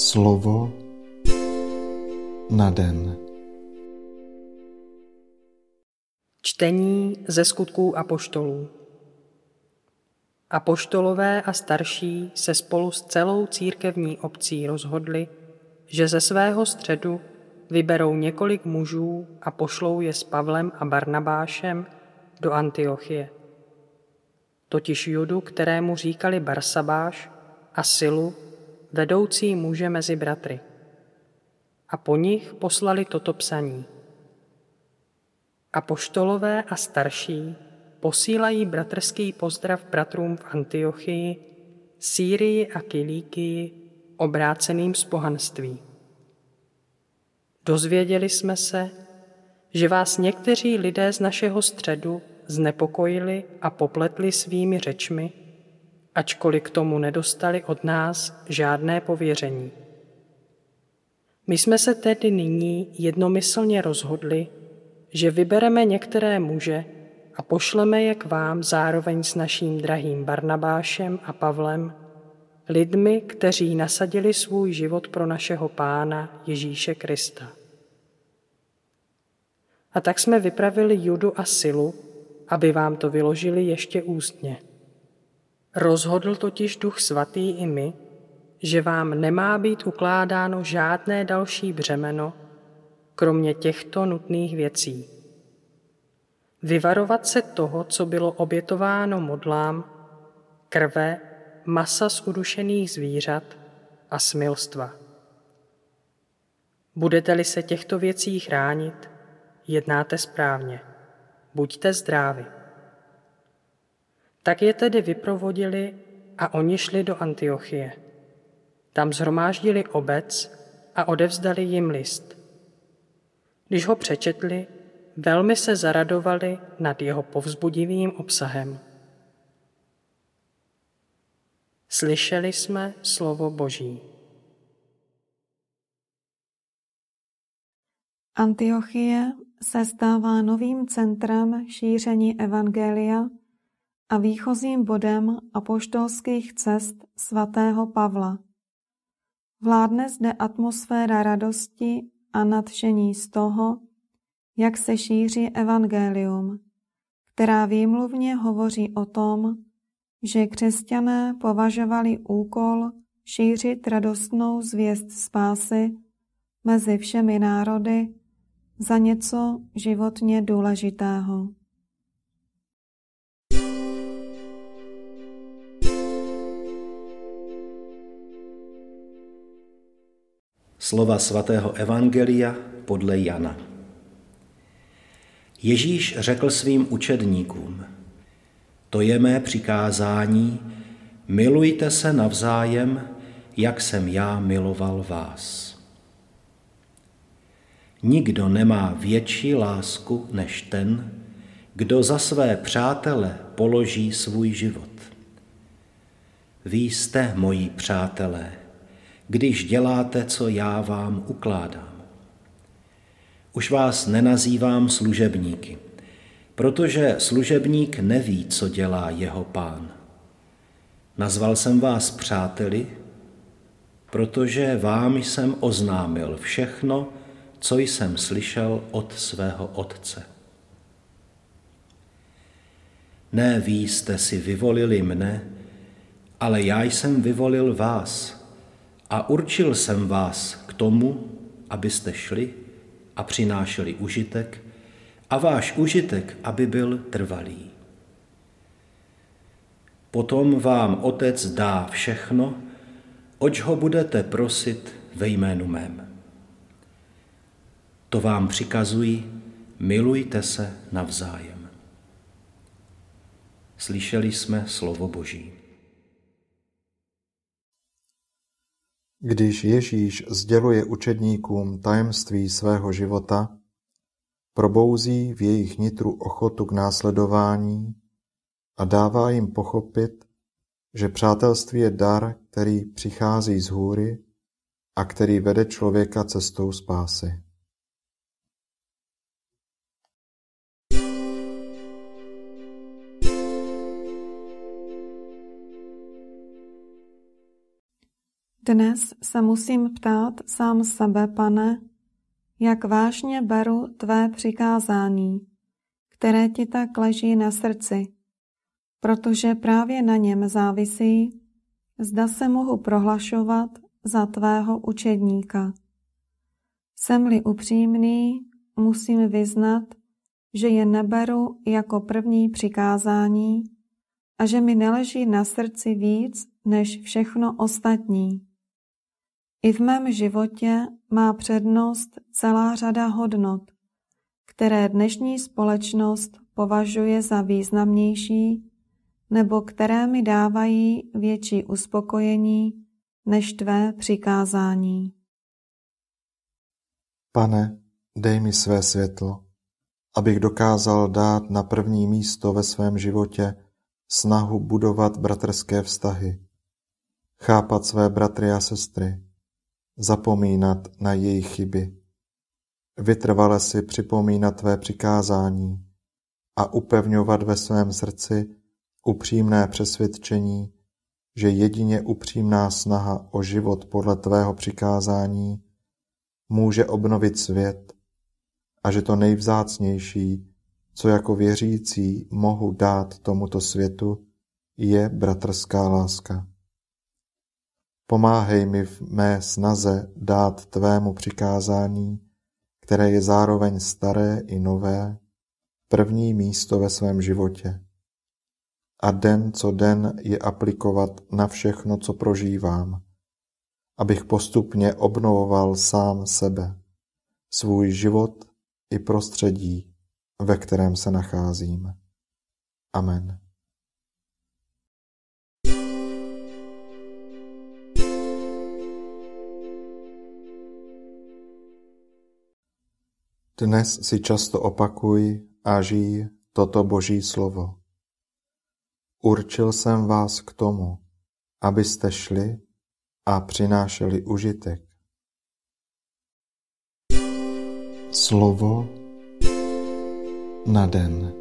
Slovo na den. Čtení ze skutků apoštolů. Apoštolové a starší se spolu s celou církevní obcí rozhodli, že ze svého středu vyberou několik mužů a pošlou je s Pavlem a Barnabášem do Antiochie. Totiž Judu, kterému říkali Barsabáš, a Silu, vedoucí muže mezi bratry. A po nich poslali toto psaní. A poštolové a starší posílají bratrský pozdrav bratrům v Antiochii, Sýrii a Kilíkii, obráceným z pohanství. Dozvěděli jsme se, že vás někteří lidé z našeho středu znepokojili a popletli svými řečmi, ačkoliv k tomu nedostali od nás žádné pověření. My jsme se tedy nyní jednomyslně rozhodli, že vybereme některé muže a pošleme je k vám zároveň s naším drahým Barnabášem a Pavlem, lidmi, kteří nasadili svůj život pro našeho Pána Ježíše Krista. A tak jsme vypravili Judu a Silu, aby vám to vyložili ještě ústně. Rozhodl totiž Duch Svatý i my, že vám nemá být ukládáno žádné další břemeno, kromě těchto nutných věcí. Vyvarovat se toho, co bylo obětováno modlám, krve, masa z udušených zvířat a smilstva. Budete-li se těchto věcí chránit, jednáte správně. Buďte zdraví. Tak je tedy vyprovodili a oni šli do Antiochie. Tam zhromáždili obec a odevzdali jim list. Když ho přečetli, velmi se zaradovali nad jeho povzbudivým obsahem. Slyšeli jsme slovo Boží. Antiochie se stává novým centrem šíření evangelia a výchozím bodem apoštolských cest svatého Pavla. Vládne zde atmosféra radosti a nadšení z toho, jak se šíří evangelium, která výmluvně hovoří o tom, že křesťané považovali úkol šířit radostnou zvěst spásy mezi všemi národy za něco životně důležitého. Slova svatého Evangelia podle Jana. Ježíš řekl svým učedníkům, to je mé přikázání, milujte se navzájem, jak jsem já miloval vás. Nikdo nemá větší lásku než ten, kdo za své přátele položí svůj život. Vy jste moji přátelé, když děláte, co já vám ukládám. Už vás nenazývám služebníky, protože služebník neví, co dělá jeho pán. Nazval jsem vás přáteli, protože vám jsem oznámil všechno, co jsem slyšel od svého otce. Ne vy jste si vyvolili mne, ale já jsem vyvolil vás a určil jsem vás k tomu, abyste šli a přinášeli užitek a váš užitek, aby byl trvalý. Potom vám Otec dá všechno, oč ho budete prosit ve jménu mém. To vám přikazuji, milujte se navzájem. Slyšeli jsme slovo Boží. Když Ježíš sděluje učedníkům tajemství svého života, probouzí v jejich nitru ochotu k následování a dává jim pochopit, že přátelství je dar, který přichází z hůry a který vede člověka cestou spásy. Dnes se musím ptát sám sebe, pane, jak vážně beru tvé přikázání, které ti tak leží na srdci, protože právě na něm závisí, zda se mohu prohlašovat za tvého učedníka. Jsem-li upřímný, musím vyznat, že je neberu jako první přikázání a že mi neleží na srdci víc než všechno ostatní. I v mém životě má přednost celá řada hodnot, které dnešní společnost považuje za významnější nebo které mi dávají větší uspokojení než tvé přikázání. Pane, dej mi své světlo, abych dokázal dát na první místo ve svém životě snahu budovat bratrské vztahy, chápat své bratry a sestry, zapomínat na jejich chyby, vytrvale si připomínat tvé přikázání a upevňovat ve svém srdci upřímné přesvědčení, že jedině upřímná snaha o život podle tvého přikázání může obnovit svět a že to nejvzácnější, co jako věřící mohu dát tomuto světu, je bratrská láska. Pomáhej mi v mé snaze dát tvému přikázání, které je zároveň staré i nové, první místo ve svém životě. A den co den je aplikovat na všechno, co prožívám, abych postupně obnovoval sám sebe, svůj život i prostředí, ve kterém se nacházím. Amen. Dnes si často opakuj a žij toto Boží slovo. Určil jsem vás k tomu, abyste šli a přinášeli užitek. Slovo na den.